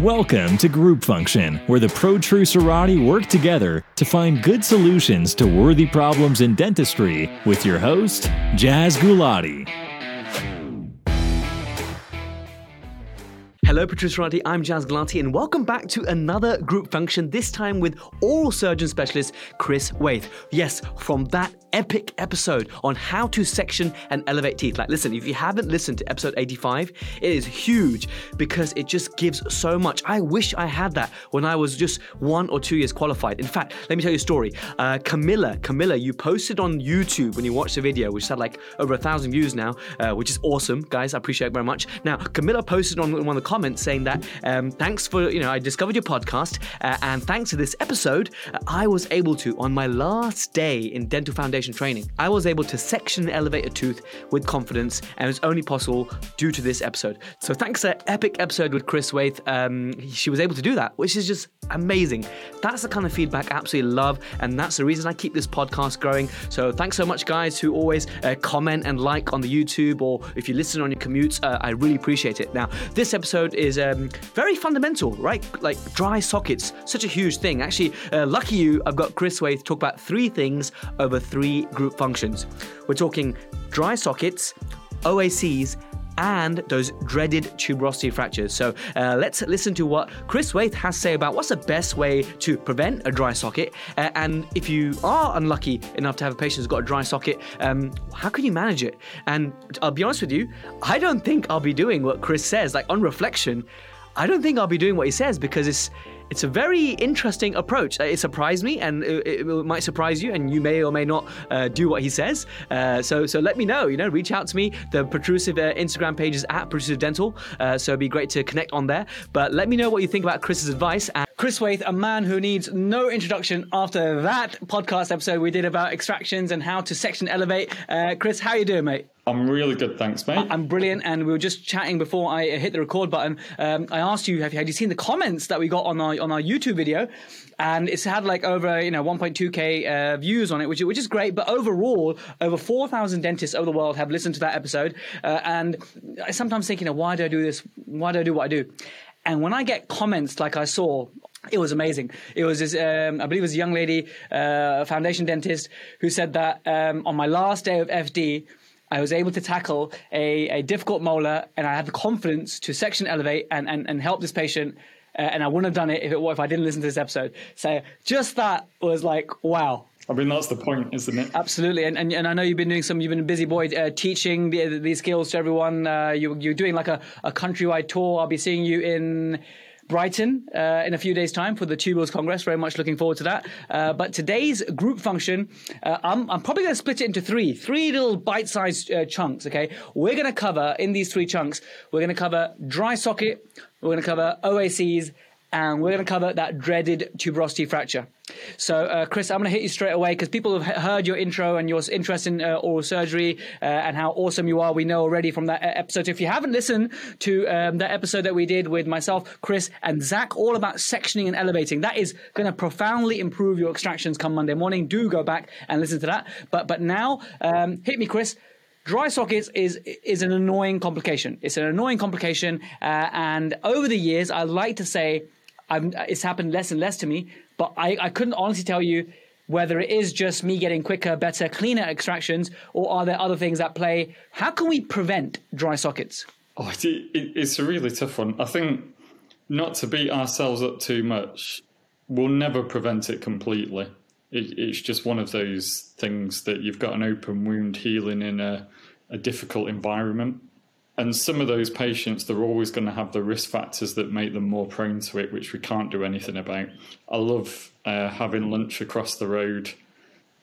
Welcome to Group Function, where the Protruserati work together to find good solutions to worthy problems in dentistry with your host, Jaz Gulati. Hello, Protruserati. I'm Jaz Gulati, and welcome back to another group function, this time with oral surgeon specialist Chris Waith. Yes, from that epic episode on how to section and elevate teeth. Like, listen, if you haven't listened to episode 85, it is huge because it just gives so much. I wish I had that when I was just one or two years qualified. In fact, let me tell you a story. Uh, Camilla, Camilla, you posted on YouTube when you watched the video, which had like over a thousand views now, uh, which is awesome, guys. I appreciate it very much. Now, Camilla posted on one of the comments saying that um, thanks for, you know, I discovered your podcast, uh, and thanks to this episode, uh, I was able to, on my last day in dental foundation training, I was able to section and elevate a tooth with confidence, and it was only possible due to this episode. So thanks to epic episode with Chris Waith, um, she was able to do that, which is just amazing. That's the kind of feedback I absolutely love, and that's the reason I keep this podcast growing. So thanks so much, guys, who always uh, comment and like on the YouTube, or if you listen on your commutes, uh, I really appreciate it. Now, this episode is um, very fundamental, right? Like dry sockets, such a huge thing. Actually, uh, lucky you, I've got Chris Waith talk about three things over three group functions. We're talking dry sockets, OACs, and those dreaded tuberosity fractures. So uh, let's listen to what Chris Waith has to say about what's the best way to prevent a dry socket. Uh, and if you are unlucky enough to have a patient who's got a dry socket, um, how can you manage it? And I'll be honest with you, I don't think I'll be doing what Chris says. Like on reflection, I don't think I'll be doing what he says because it's it's a very interesting approach. Uh, it surprised me, and it, it, might surprise you, and you may or may not uh, do what he says. Uh, so, so let me know. You know, reach out to me. The Protrusive uh, Instagram page is at Protrusive Dental, uh, so it'd be great to connect on there. But let me know what you think about Chris's advice. And Chris Waith, a man who needs no introduction after that podcast episode we did about extractions and how to section elevate. Uh, Chris, how you doing, mate? I'm really good, thanks, mate. I'm brilliant, and we were just chatting before I hit the record button. Um, I asked you, have you, had you seen the comments that we got on our on our YouTube video? And it's had like over you know 1.2k uh, views on it, which which is great. But overall, over 4,000 dentists over the world have listened to that episode. Uh, and I sometimes think, you know, why do I do this? Why do I do what I do? And when I get comments like I saw it was amazing. It was this, um, I believe it was a young lady, uh, foundation dentist, who said that um, on my last day of FD, I was able to tackle a, a difficult molar and I had the confidence to section elevate and, and, and help this patient. Uh, and I wouldn't have done it if, it if I didn't listen to this episode. So just that was like, wow. I mean, that's the point, isn't it? Absolutely. And, and, and I know you've been doing some, you've been a busy boy uh, teaching the, these skills to everyone. Uh, you, you're doing like a, a countrywide tour. I'll be seeing you in Brighton uh, in a few days' time for the Tubules Congress. Very much looking forward to that. Uh, but today's group function, uh, I'm, I'm, probably going to split it into three, three little bite-sized uh, chunks. Okay, we're going to cover in these three chunks. We're going to cover dry socket. We're going to cover OACs, and we're going to cover that dreaded tuberosity fracture. So, uh, Chris, I'm going to hit you straight away because people have heard your intro and your interest in uh, oral surgery uh, and how awesome you are. We know already from that uh, episode. If you haven't listened to um, that episode that we did with myself, Chris, and Zach, all about sectioning and elevating, that is going to profoundly improve your extractions come Monday morning. Do go back and listen to that. But but now, um, hit me, Chris dry sockets is is an annoying complication. It's an annoying complication, uh, and over the years, I like to say I'm, it's happened less and less to me. But I, I couldn't honestly tell you whether it is just me getting quicker, better, cleaner extractions, or are there other things at play? How can we prevent dry sockets? Oh, it, it, it's a really tough one. I think not to beat ourselves up too much, we'll never prevent it completely. It, it's just one of those things that you've got an open wound healing in a, a difficult environment and some of those patients they're always going to have the risk factors that make them more prone to it which we can't do anything about. I love uh, having lunch across the road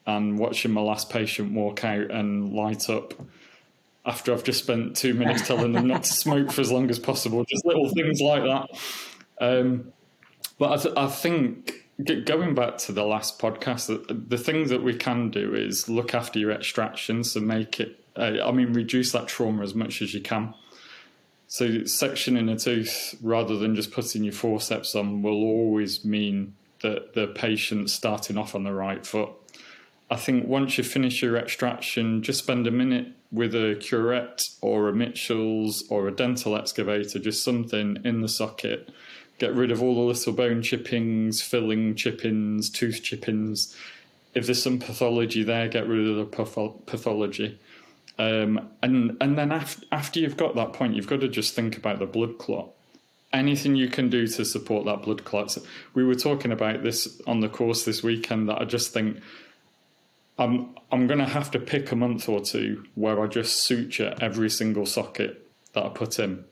and watching my last patient walk out and light up after i've just spent two minutes telling them not to smoke for as long as possible just little things like that. Um, but I, th- I, think going back to the last podcast the, the thing that we can do is look after your extractions and make it uh, I mean, reduce that trauma as much as you can. So sectioning a tooth rather than just putting your forceps on will always mean that the patient's starting off on the right foot. I think once you finish your extraction, just spend a minute with a curette or a Mitchell's or a dental excavator, just something in the socket. get rid of all the little bone chippings, filling chippings, tooth chippings. If there's some pathology there, get rid of the pathology. Um, and and then after, after you've got that point, you've got to just think about the blood clot. Anything you can do to support that blood clot. We were talking about this on the course this weekend. That I just think I'm I'm going to have to pick a month or two where I just suture every single socket that I put in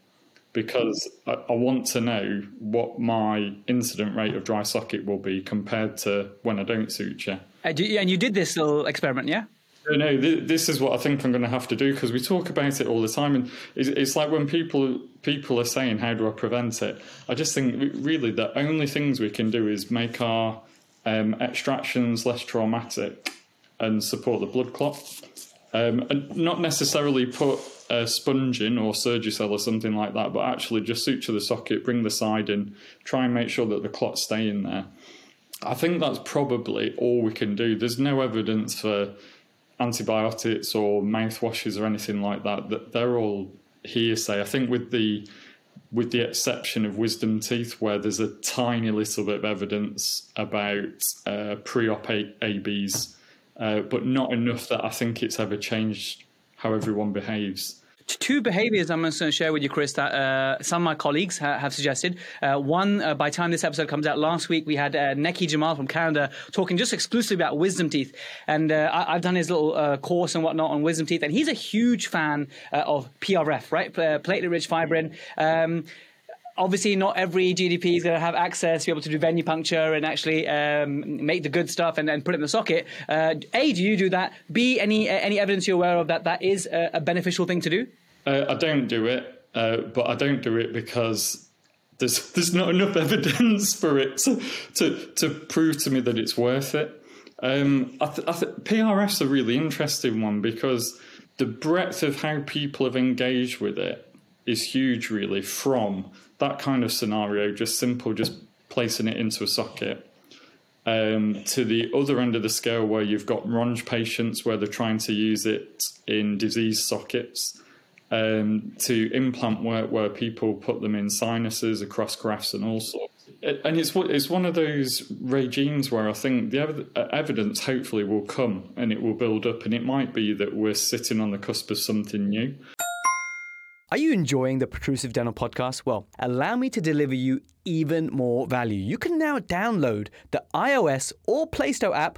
because I, I, want to know what my incident rate of dry socket will be compared to when I don't suture. Uh, and you did this little experiment, yeah? No, this is what I think I'm going to have to do because we talk about it all the time, and it's like when people people are saying, "How do I prevent it?" I just think really the only things we can do is make our um, extractions less traumatic and support the blood clot, um, and not necessarily put a sponge in or Surgicel or something like that, but actually just suture the socket, bring the side in, try and make sure that the clots stay in there. I think that's probably all we can do. There's no evidence for antibiotics or mouthwashes or anything like that. That they're all hearsay. I think with the with the exception of wisdom teeth, where there's a tiny little bit of evidence about uh, pre-op ABs, uh, but not enough that I think it's ever changed how everyone behaves two behaviors I'm going to share with you, Chris, that uh, some of my colleagues ha- have suggested. Uh, one, uh, by the time this episode comes out, last week we had uh, Nekky Jamal from Canada talking just exclusively about wisdom teeth. And uh, I- have done his little uh, course and whatnot on wisdom teeth. And he's a huge fan of PRF, right? platelet rich fibrin. Um, obviously not every GDP is going to have access to be able to do venipuncture and actually um, make the good stuff and put it in the socket. Uh, a, do you do that? B, any any evidence you're aware of that that is a, a beneficial thing to do? Uh, I don't do it, uh, but I don't do it because there's there's not enough evidence for it to to, to prove to me that it's worth it. Um, I, th- I th- PRF's a really interesting one because the breadth of how people have engaged with it is huge, really, from that kind of scenario, just simple, just placing it into a socket. Um, to the other end of the scale, where you've got RONJ patients where they're trying to use it in disease sockets, um, to implant work where people put them in sinuses across grafts and all sorts. And it's it's one of those regimes where I think the uh, evidence hopefully will come and it will build up, and it might be that we're sitting on the cusp of something new. Are you enjoying the Protrusive Dental podcast? Well, allow me to deliver you even more value. You can now download the iOS or Play Store app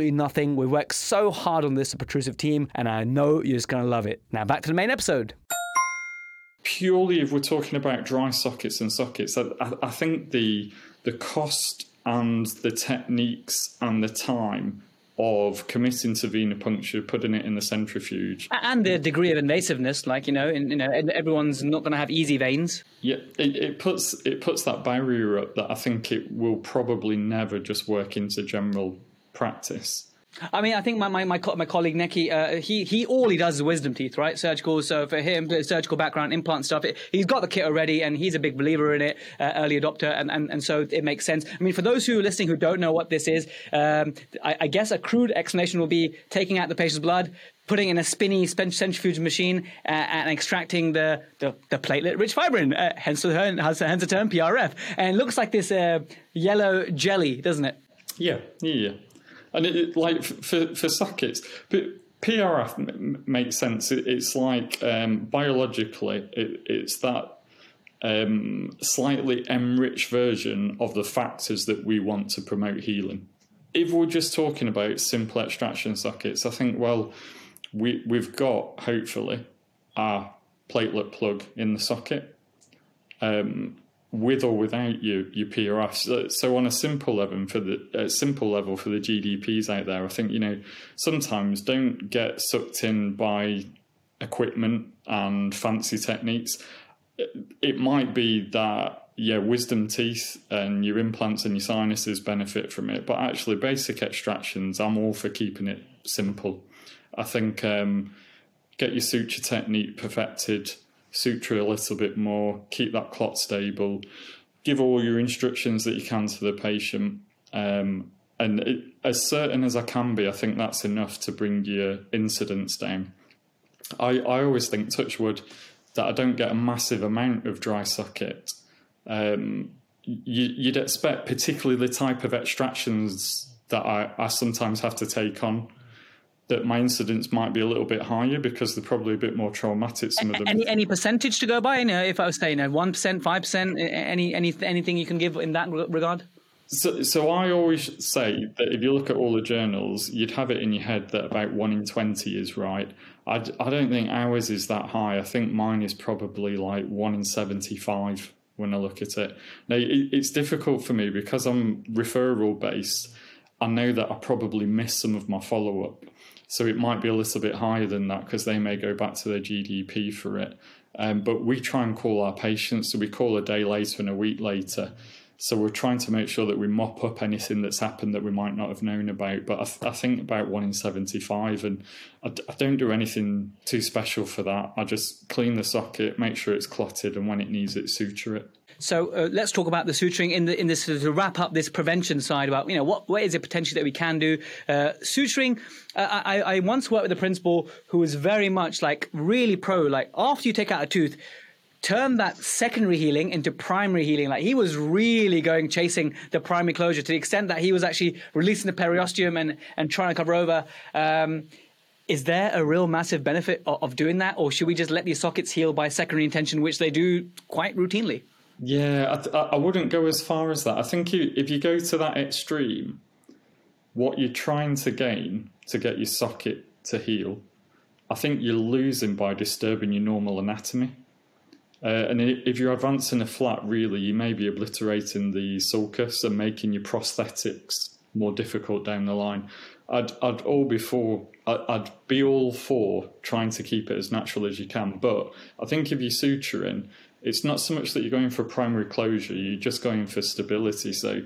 absolutely nothing. We worked so hard on this, the Protrusive team, and I know you're just going to love it. Now back to the main episode. Purely, if we're talking about dry sockets and sockets, I, I think the the cost and the techniques and the time of committing to venipuncture, putting it in the centrifuge, and the degree of invasiveness. Like you know, in, you know, everyone's not going to have easy veins. Yeah, it, it, puts it puts that barrier up that I think it will probably never just work into general practice. I mean, I think my my my, my colleague Nekky, uh, he he all he does is wisdom teeth, right? Surgical. So for him, surgical background, implant stuff. It, he's got the kit already, and he's a big believer in it, uh, early adopter, and, and and so it makes sense. I mean, for those who are listening who don't know what this is, um, I, I guess a crude explanation will be taking out the patient's blood, putting in a spinny centrifuge machine uh, and extracting the, the, the platelet-rich fibrin, uh, hence, the, hence, the term PRF. And it looks like this uh, yellow jelly, doesn't it? Yeah, yeah, yeah and it, it, like for for sockets, but PRF m- makes sense. It, it's like um, biologically, it's that um, slightly enriched version of the factors that we want to promote healing. If we're just talking about simple extraction sockets, I think well, we we've got hopefully our platelet plug in the socket. Um, with or without your your PRF. So, on a simple level for the simple level for the GDPs out there, I think you know sometimes don't get sucked in by equipment and fancy techniques. It, it might be that yeah, wisdom teeth and your implants and your sinuses benefit from it. But actually, basic extractions, I'm all for keeping it simple. I think um, get your suture technique perfected, suture a little bit more, keep that clot stable, give all your instructions that you can to the patient. Um, and it, as certain as I can be, I think that's enough to bring your incidence down. I, I always think, touch wood, that I don't get a massive amount of dry socket. Um, you, would expect, particularly the type of extractions that I, I sometimes have to take on, that my incidence might be a little bit higher because they're probably a bit more traumatic. Some of them. Any any percentage to go by? You know, if I was saying one percent, five percent, any any anything you can give in that regard? So, so I always say that if you look at all the journals, you'd have it in your head that about one in twenty is right. I, I don't think ours is that high. I think mine is probably like one in seventy-five when I look at it. Now it, it's difficult for me because I'm referral based. I know that I probably miss some of my follow-up, so it might be a little bit higher than that because they may go back to their GDP for it. Um, but we try and call our patients, so we call a day later and a week later so we're trying to make sure that we mop up anything that's happened that we might not have known about. But I, th- I think about one in 75, and I d- I don't do anything too special for that. I just clean the socket, make sure it's clotted, and when it needs it, suture it. So uh, let's talk about the suturing in the in this to wrap up this prevention side about you know what what is it potentially that we can do uh, suturing. Uh, I, I once worked with a principal who was very much like really pro like after you take out a tooth turn that secondary healing into primary healing. Like he was really going chasing the primary closure to the extent that he was actually releasing the periosteum and, and trying to cover over. Um, is there a real massive benefit of, of, doing that, or should we just let these sockets heal by secondary intention, which they do quite routinely? Yeah, I, I wouldn't go as far as that. I think you, if you go to that extreme, what you're trying to gain to get your socket to heal, I think you're losing by disturbing your normal anatomy. Uh, and if you're advancing a flat, really, you may be obliterating the sulcus and making your prosthetics more difficult down the line. I'd, I'd all before, I'd be all for trying to keep it as natural as you can. But I think if you're suturing, it's not so much that you're going for primary closure, you're just going for stability. So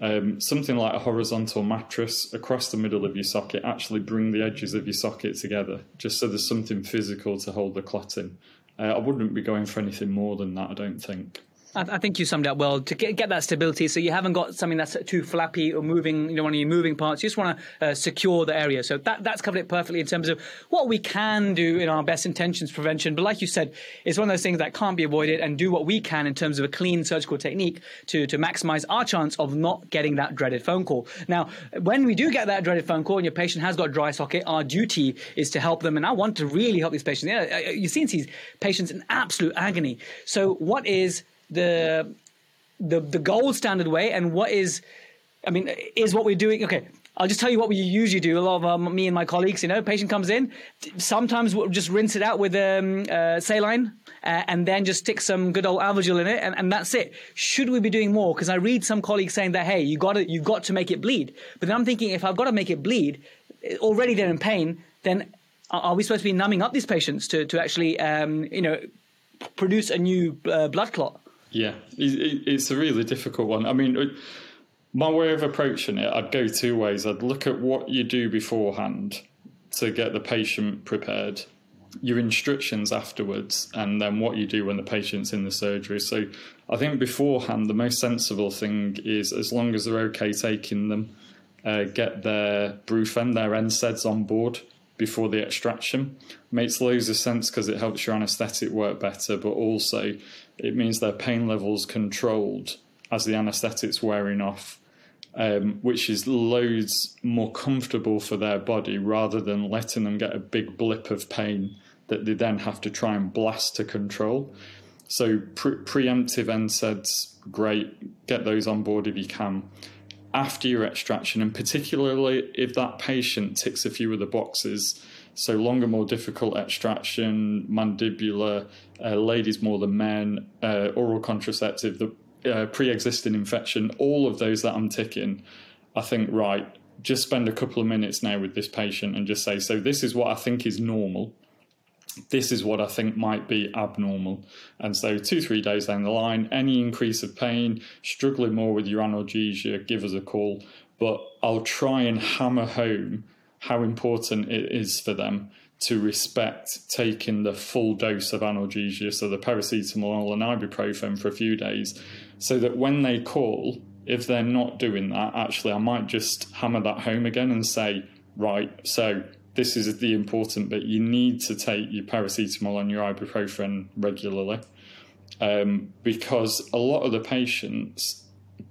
um, something like a horizontal mattress across the middle of your socket actually bring the edges of your socket together, just so there's something physical to hold the clot in. Uh, I wouldn't be going for anything more than that, I don't think. I, think you summed up well to get, get, that stability. So you haven't got something that's too flappy or moving, you know, one of your moving parts. You just want to uh, secure the area. So that, that's covered it perfectly in terms of what we can do in our best intentions prevention. But like you said, it's one of those things that can't be avoided and do what we can in terms of a clean surgical technique to, to maximize our chance of not getting that dreaded phone call. Now, when we do get that dreaded phone call and your patient has got dry socket, our duty is to help them. And I want to really help these patients. You've seen these patients in absolute agony. So what is the the the gold standard way and what is I mean is what we're doing okay I'll just tell you what we usually do. A lot of um, me and my colleagues, you know, patient comes in. Sometimes we'll just rinse it out with um, uh, saline uh, and then just stick some good old Alvogyl in it, and, and that's it. Should we be doing more? Because I read some colleagues saying that, hey, you got to you got to make it bleed. But then I'm thinking, if I've got to make it bleed, already they're in pain. Then are we supposed to be numbing up these patients to to actually, um, you know, produce a new uh, blood clot? Yeah, it's a really difficult one. I mean, my way of approaching it, I'd go two ways. I'd look at what you do beforehand to get the patient prepared, your instructions afterwards, and then what you do when the patient's in the surgery. So I think beforehand, the most sensible thing is as long as they're okay taking them, uh, get their Brufen, their NSAIDs on board before the extraction. Makes loads of sense because it helps your anaesthetic work better, but also it means their pain levels controlled as the anaesthetic's wearing off, um, which is loads more comfortable for their body rather than letting them get a big blip of pain that they then have to try and blast to control. So pre- preemptive NSAIDs, great, get those on board if you can. After your extraction, and particularly if that patient ticks a few of the boxes, so longer, more difficult extraction, mandibular, uh, ladies more than men, uh, oral contraceptive, the uh, pre-existing infection, all of those that I'm ticking, I think right. Just spend a couple of minutes now with this patient and just say, so this is what I think is normal. This is what I think might be abnormal. And so, two, three days down the line, any increase of pain, struggling more with your analgesia, give us a call. But I'll try and hammer home how important it is for them to respect taking the full dose of analgesia, so the paracetamol and ibuprofen for a few days, so that when they call, if they're not doing that, actually, I might just hammer that home again and say, right, so this is the important bit. You need to take your paracetamol and your ibuprofen regularly um, because a lot of the patients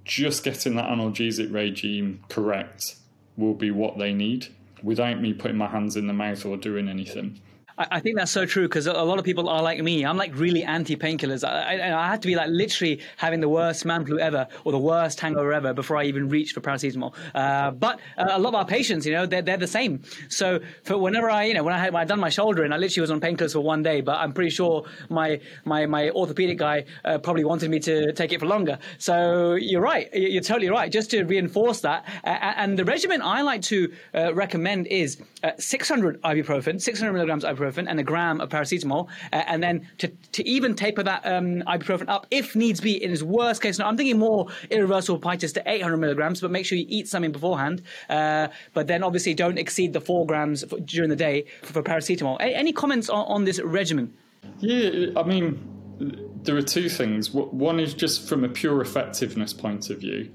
just getting that analgesic regime correct will be what they need without me putting my hands in the mouth or doing anything. I, think that's so true because a lot of people are like me. I'm like really anti painkillers. I, I, I, had to be like literally having the worst man flu ever or the worst hangover ever before I even reached for paracetamol. Uh, but uh, a lot of our patients, you know, they're, they're the same. So for whenever I, you know, when I had when I done my shoulder and I literally was on painkillers for one day, but I'm pretty sure my my my orthopedic guy uh, probably wanted me to take it for longer. So you're right. You're totally right. Just to reinforce that, and the regimen I like to uh, recommend is uh, 600 ibuprofen, 600 milligrams ibuprofen ibuprofen and a gram of paracetamol, uh, and then to, to even taper that um, ibuprofen up if needs be in his worst case. Now, I'm thinking more irreversible pulpitis to 800 milligrams, but make sure you eat something beforehand. Uh, but then obviously don't exceed the four grams for, during the day for, for paracetamol. A- any comments on, on this regimen? Yeah, I mean, there are two things. One is just from a pure effectiveness point of view,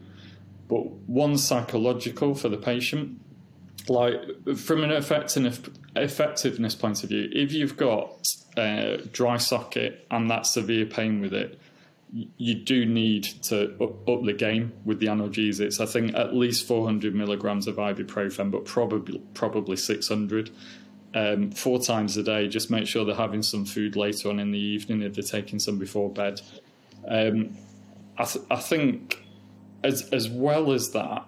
but one psychological for the patient like from an effectiveness point of view, if you've got a dry socket and that severe pain with it, you do need to up, up, the game with the analgesics. I think at least 400 milligrams of ibuprofen, but probably probably 600 um, four times a day. Just make sure they're having some food later on in the evening if they're taking some before bed. Um, I, th- I think as as well as that,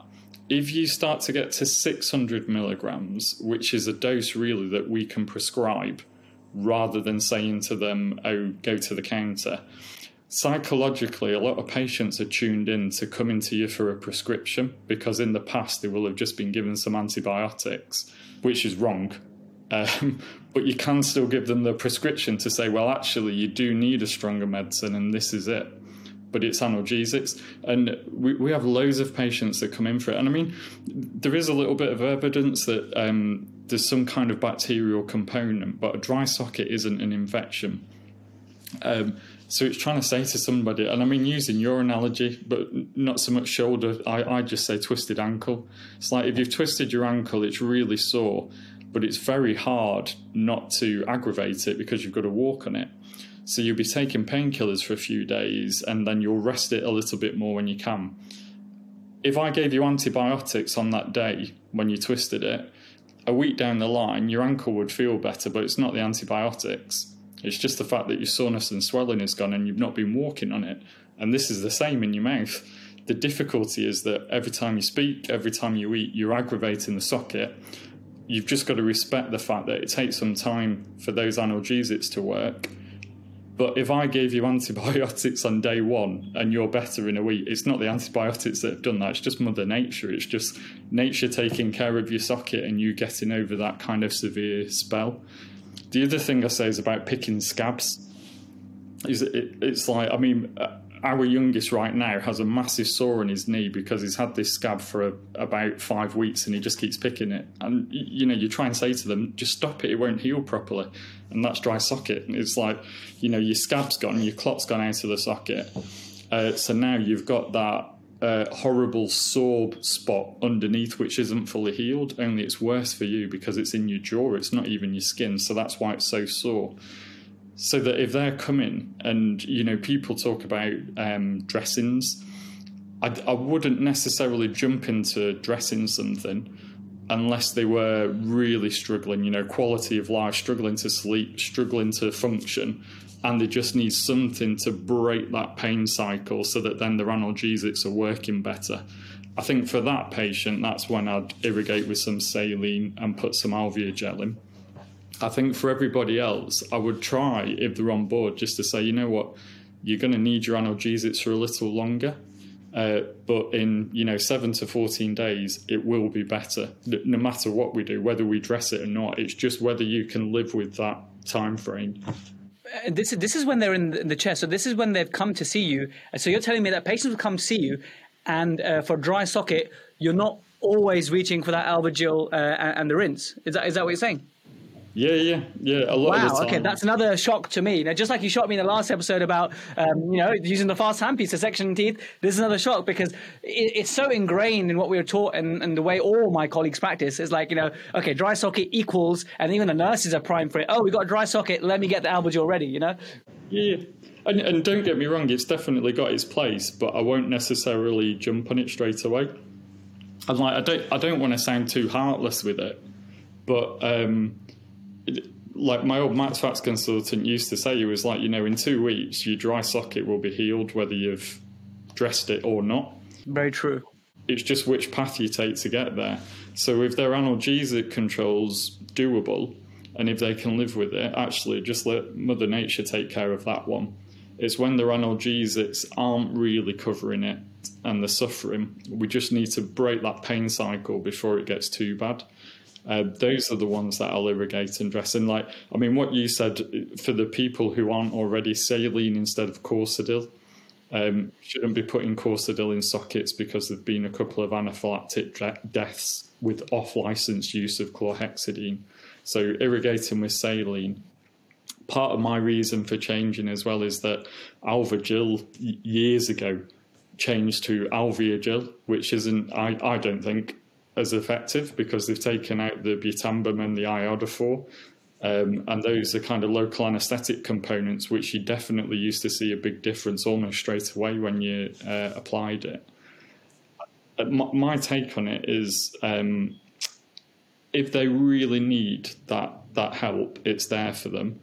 if you start to get to 600 milligrams, which is a dose really that we can prescribe, rather than saying to them, oh, go to the counter, psychologically, a lot of patients are tuned in to coming to you for a prescription because in the past they will have just been given some antibiotics, which is wrong. Um, but you can still give them the prescription to say, well, actually, you do need a stronger medicine and this is it but it's analgesics. And we, we have loads of patients that come in for it. And I mean, there is a little bit of evidence that um, there's some kind of bacterial component, but a dry socket isn't an infection. Um, so it's trying to say to somebody, and I mean, using your analogy, but not so much shoulder, I, I just say twisted ankle. It's like if you've twisted your ankle, it's really sore, but it's very hard not to aggravate it because you've got to walk on it. So you'll be taking painkillers for a few days and then you'll rest it a little bit more when you can. If I gave you antibiotics on that day when you twisted it, a week down the line, your ankle would feel better, but it's not the antibiotics. It's just the fact that your soreness and swelling is gone and you've not been walking on it. And this is the same in your mouth. The difficulty is that every time you speak, every time you eat, you're aggravating the socket. You've just got to respect the fact that it takes some time for those analgesics to work but if I gave you antibiotics on day one and you're better in a week, it's not the antibiotics that have done that. It's just Mother Nature. It's just nature taking care of your socket and you getting over that kind of severe spell. The other thing I say is about picking scabs. Is it, it's like I mean, our youngest right now has a massive sore on his knee because he's had this scab for a, about five weeks and he just keeps picking it. And you know, you try and say to them, just stop it; it won't heal properly. And that's dry socket. And it's like, you know, your scab's gone, your clot's gone out of the socket. Uh, so now you've got that uh, horrible sore spot underneath, which isn't fully healed. Only it's worse for you because it's in your jaw. It's not even your skin. So that's why it's so sore so that if they're coming and you know people talk about um, dressings I, I, wouldn't necessarily jump into dressing something unless they were really struggling you know quality of life struggling to sleep struggling to function and they just need something to break that pain cycle so that then their analgesics are working better I think for that patient, that's when I'd irrigate with some saline and put some Alvia gel in. I think for everybody else, I would try, if they're on board, just to say, you know what, you're going to need your analgesics for a little longer. Uh, but in you know seven to fourteen days, it will be better. No matter what we do, whether we dress it or not, it's just whether you can live with that time frame. Uh, this this is when they're in the, chair. So this is when they've come to see you. So you're telling me that patients will come see you, and uh, for dry socket, you're not always reaching for that Alvogyl uh, and, and the rinse. Is that is that what you're saying? Yeah, yeah, yeah. A lot wow. Okay, that's another shock to me. Now, just like you shocked me in the last episode about, um, you know, using the fast handpiece to section teeth, this is another shock because it, it's so ingrained in what we were taught and, and, the way all my colleagues practice. Is like, you know, okay, dry socket equals, and even the nurses are primed for it. Oh, we got a dry socket. Let me get the Alvogyl ready. You know. Yeah. And, and don't get me wrong, it's definitely got its place, but I won't necessarily jump on it straight away. I'm like, I don't, I don't want to sound too heartless with it, but um, like my old Max Fax consultant used to say, he was like, you know, in two weeks, your dry socket will be healed whether you've dressed it or not. Very true. It's just which path you take to get there. So if their analgesic controls doable, and if they can live with it, actually just let Mother Nature take care of that one. It's when their analgesics aren't really covering it and they're suffering. We just need to break that pain cycle before it gets too bad. Uh, those are the ones that I'll irrigate and dress in. Like, I mean, what you said for the people who aren't already saline instead of Corsodyl, um, shouldn't be putting Corsodyl in sockets because there've been a couple of anaphylactic deaths with off-license use of chlorhexidine. So irrigating with saline. Part of my reason for changing as well is that Alva-Gel years ago changed to Alvia-Gel, which isn't, I, I don't think, as effective because they've taken out the butamben and the iodoform. Um, and those are kind of local anaesthetic components, which you definitely used to see a big difference almost straight away when you uh, applied it. Uh, my, my, take on it is um, if they really need that, that help, it's there for them.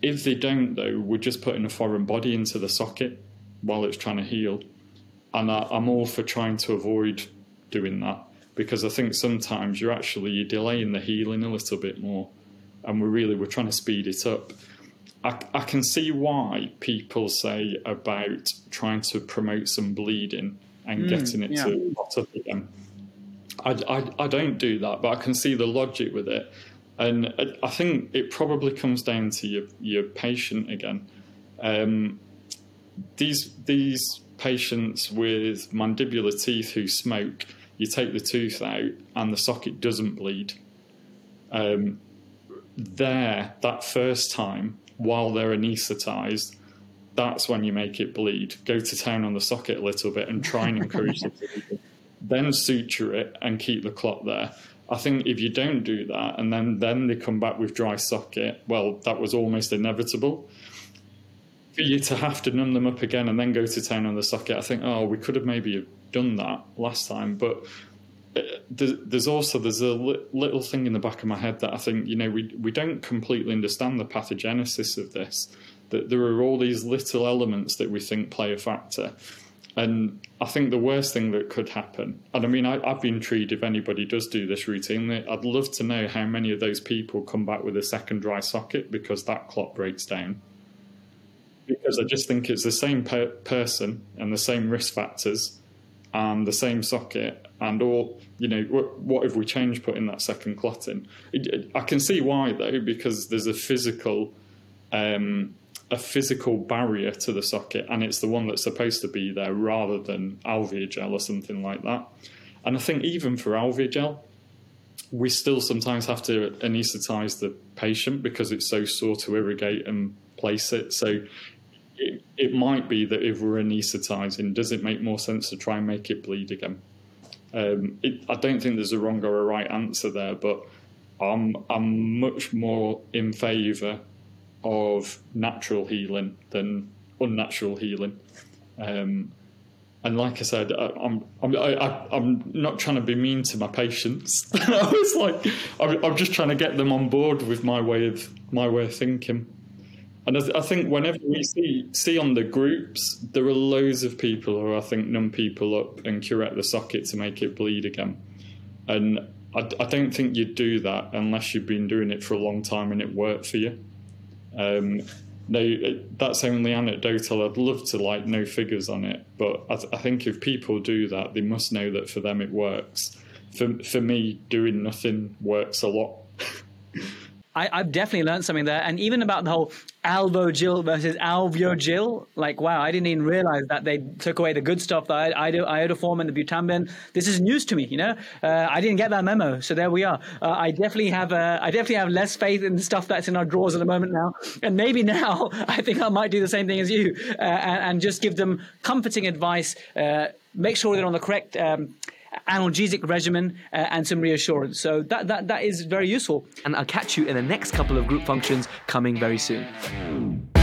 If they don't, though, we're just putting a foreign body into the socket while it's trying to heal. And I, I'm all for trying to avoid doing that because I think sometimes you're actually you're delaying the healing a little bit more, and we're really we're trying to speed it up. I, I can see why people say about trying to promote some bleeding and mm, getting it yeah. to up again. I, I, I don't do that, but I can see the logic with it. And I think it probably comes down to your, your patient again. Um, these these patients with mandibular teeth who smoke, you take the tooth out and the socket doesn't bleed. Um, there, that first time, while they're anaesthetized, that's when you make it bleed. Go to town on the socket a little bit and try and encourage the bleeding. Then suture it and keep the clot there. I think if you don't do that and then, then they come back with dry socket, well, that was almost inevitable for you to have to numb them up again and then go to town on the socket, I think, oh, we could have maybe done that last time. But uh, there's also there's a little thing in the back of my head that I think you know we we don't completely understand the pathogenesis of this. That there are all these little elements that we think play a factor. And I think the worst thing that could happen, and I mean, I, have been intrigued if anybody does do this routinely, I'd love to know how many of those people come back with a second dry socket because that clot breaks down because I just think it's the same per- person and the same risk factors and the same socket and all you know what, what if we change putting that second clot in? I can see why though because there's a physical um, a physical barrier to the socket and it's the one that's supposed to be there rather than Alvia-Gel or something like that. And I think even for Alvia-Gel we still sometimes have to anesthetize the patient because it's so sore to irrigate and place it. So it, might be that if we're anaesthetizing, does it make more sense to try and make it bleed again? Um, it, I don't think there's a wrong or a right answer there, but I'm I'm much more in favour of natural healing than unnatural healing. Um, and like I said, I, I'm I'm I, I'm not trying to be mean to my patients. I was like, I'm, I'm just trying to get them on board with my way of my way of thinking. And I think whenever we see see on the groups, there are loads of people who I think numb people up and curette the socket to make it bleed again. And I, I don't think you'd do that unless you've been doing it for a long time and it worked for you. Um, that's only anecdotal. I'd love to like know figures on it, but I, th- I think if people do that, they must know that for them it works. For for me, doing nothing works a lot. I, have definitely learned something there. And even about the whole Alvo Jill versus Alvio Jill, like, wow, I didn't even realize that they took away the good stuff, the iodoform and the butamben. This is news to me, you know? Uh, I didn't get that memo. So there we are. Uh, I definitely have uh, I definitely have less faith in the stuff that's in our drawers at the moment now. And maybe now I think I might do the same thing as you uh, and, and, just give them comforting advice. Uh, make sure they're on the correct um, analgesic regimen uh, and some reassurance. So that, that, that is very useful. And I'll catch you in the next couple of group functions coming very soon.